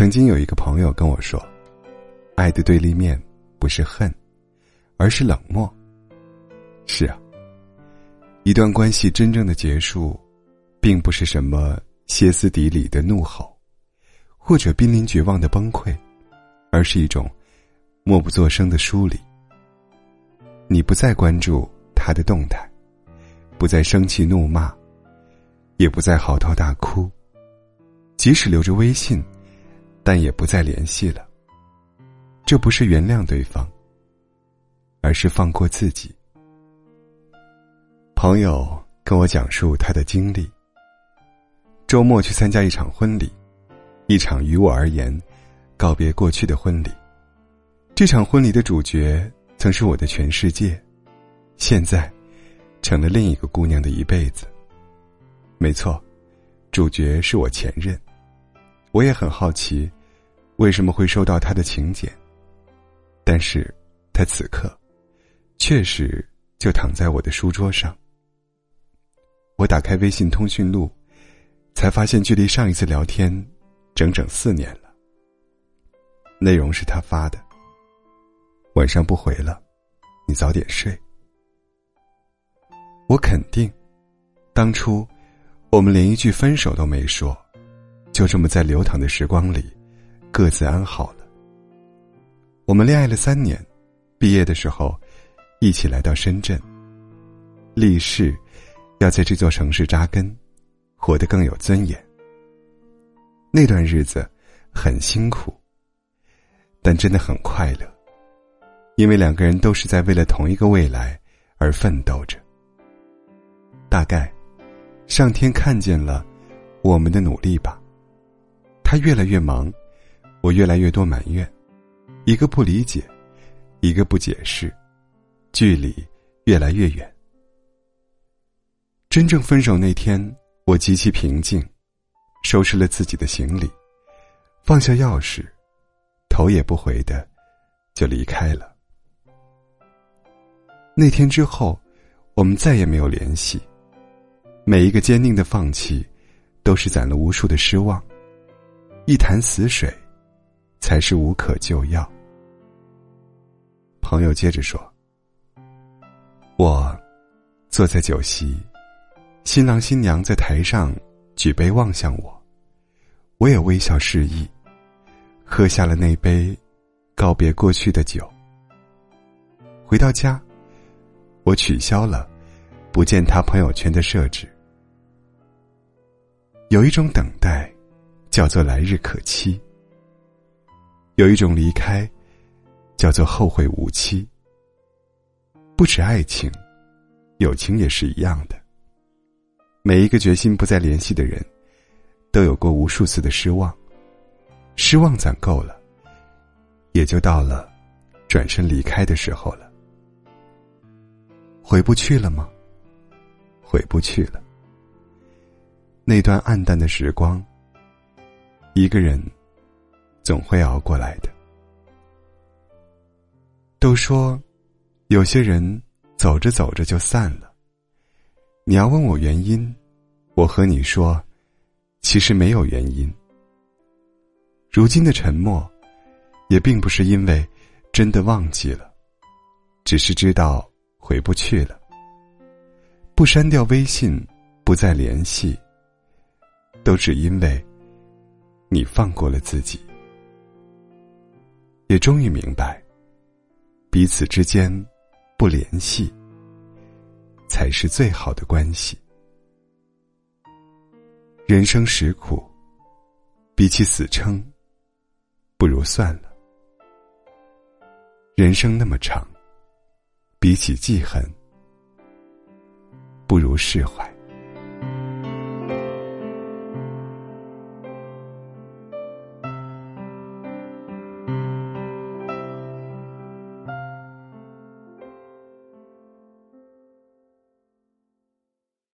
曾经有一个朋友跟我说：“爱的对立面不是恨，而是冷漠。”是啊，一段关系真正的结束，并不是什么歇斯底里的怒吼，或者濒临绝望的崩溃，而是一种默不作声的疏离。你不再关注他的动态，不再生气怒骂，也不再嚎啕大哭。即使留着微信，但也不再联系了。这不是原谅对方，而是放过自己。朋友跟我讲述他的经历：周末去参加一场婚礼，一场于我而言告别过去的婚礼。这场婚礼的主角曾是我的全世界，现在成了另一个姑娘的一辈子。没错，主角是我前任。我也很好奇，为什么会收到他的请柬。但是，他此刻确实就躺在我的书桌上。我打开微信通讯录，才发现距离上一次聊天整整四年了。内容是他发的：“晚上不回了，你早点睡。”我肯定，当初我们连一句分手都没说。就这么在流淌的时光里，各自安好了。我们恋爱了三年，毕业的时候，一起来到深圳。立誓要在这座城市扎根，活得更有尊严。那段日子很辛苦，但真的很快乐，因为两个人都是在为了同一个未来而奋斗着。大概，上天看见了我们的努力吧。他越来越忙，我越来越多埋怨，一个不理解，一个不解释，距离越来越远。真正分手那天，我极其平静，收拾了自己的行李，放下钥匙，头也不回的就离开了。那天之后，我们再也没有联系。每一个坚定的放弃，都是攒了无数的失望。一潭死水，才是无可救药。朋友接着说：“我坐在酒席，新郎新娘在台上举杯望向我，我也微笑示意，喝下了那杯告别过去的酒。回到家，我取消了不见他朋友圈的设置。有一种等待。”叫做来日可期。有一种离开，叫做后会无期。不止爱情，友情也是一样的。每一个决心不再联系的人，都有过无数次的失望。失望攒够了，也就到了转身离开的时候了。回不去了吗？回不去了。那段暗淡的时光。一个人总会熬过来的。都说，有些人走着走着就散了。你要问我原因，我和你说，其实没有原因。如今的沉默，也并不是因为真的忘记了，只是知道回不去了。不删掉微信，不再联系，都只因为。你放过了自己，也终于明白，彼此之间不联系才是最好的关系。人生实苦，比起死撑，不如算了。人生那么长，比起记恨，不如释怀。